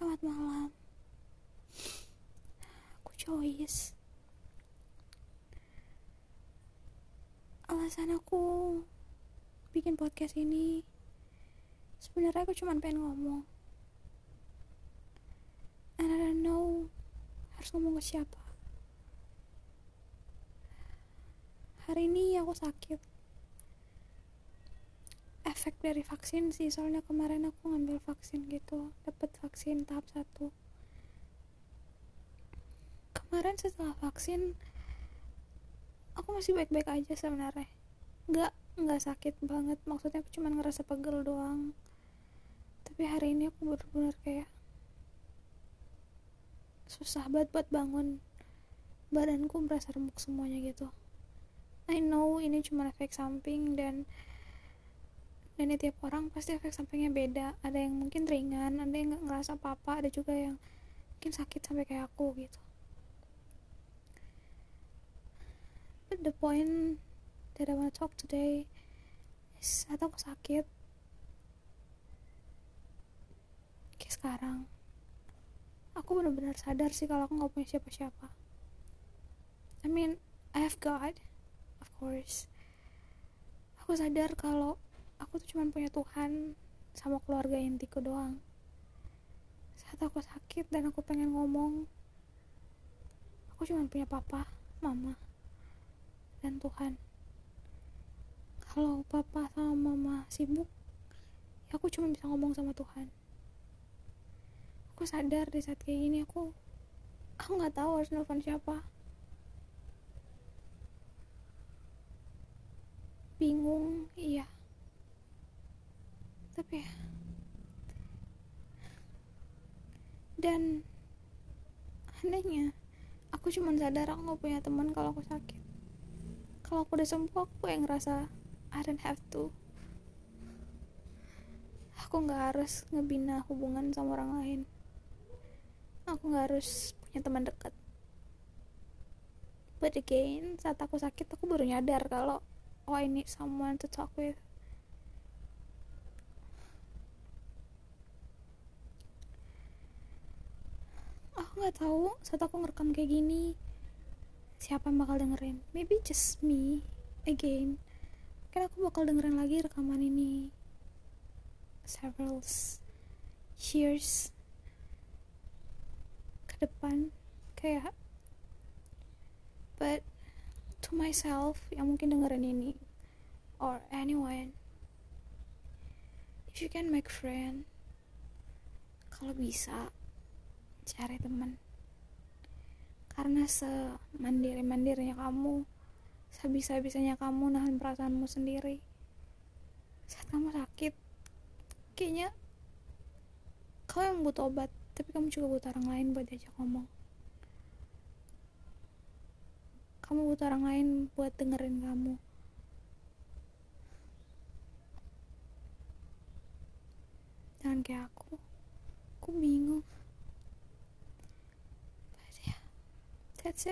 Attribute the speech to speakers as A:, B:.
A: Selamat malam. Aku Joyce. Alasan aku bikin podcast ini sebenarnya aku cuma pengen ngomong. And I don't know harus ngomong ke siapa. Hari ini aku sakit. Efek dari vaksin sih, soalnya kemarin aku ngambil vaksin gitu, dapat vaksin tahap satu. Kemarin setelah vaksin, aku masih baik-baik aja sebenarnya. Nggak nggak sakit banget, maksudnya aku cuma ngerasa pegel doang. Tapi hari ini aku bener-bener kayak susah banget buat bangun. Badanku berasa remuk semuanya gitu. I know ini cuma efek samping dan dan ya tiap orang pasti efek sampingnya beda. Ada yang mungkin ringan ada yang nggak ngerasa apa-apa ada juga yang mungkin sakit sampai kayak aku gitu. But the point that I wanna talk today is saat aku sakit kayak sekarang. Aku benar-benar sadar sih kalau aku nggak punya siapa-siapa. I mean I have God of course. Aku sadar kalau aku tuh cuma punya Tuhan sama keluarga intiku doang. Saat aku sakit dan aku pengen ngomong aku cuma punya papa mama dan Tuhan. Kalau papa sama mama sibuk ya aku cuma bisa ngomong sama Tuhan. Aku sadar di saat kayak gini aku aku nggak tahu harus nelfon siapa. Bingung iya ya? Dan anehnya aku cuma sadar aku gak punya teman kalau aku sakit. Kalau aku udah sembuh aku yang ngerasa I don't have to. Aku nggak harus ngebina hubungan sama orang lain. Aku nggak harus punya teman dekat. But again saat aku sakit aku baru nyadar kalau oh I need someone to talk with aku nggak tahu saat aku ngerekam kayak gini siapa yang bakal dengerin? Maybe just me again. Kan aku bakal dengerin lagi rekaman ini several years ke depan. Kayak but to myself yang mungkin dengerin ini or anyone if you can make friend kalau bisa cari teman karena semandiri mandirinya kamu sebisa bisanya kamu nahan perasaanmu sendiri. Saat kamu sakit kayaknya kau yang butuh obat tapi kamu juga butuh orang lain buat diajak ngomong. Kamu butuh orang lain buat dengerin kamu. Jangan kayak aku. Aku bingung গেছে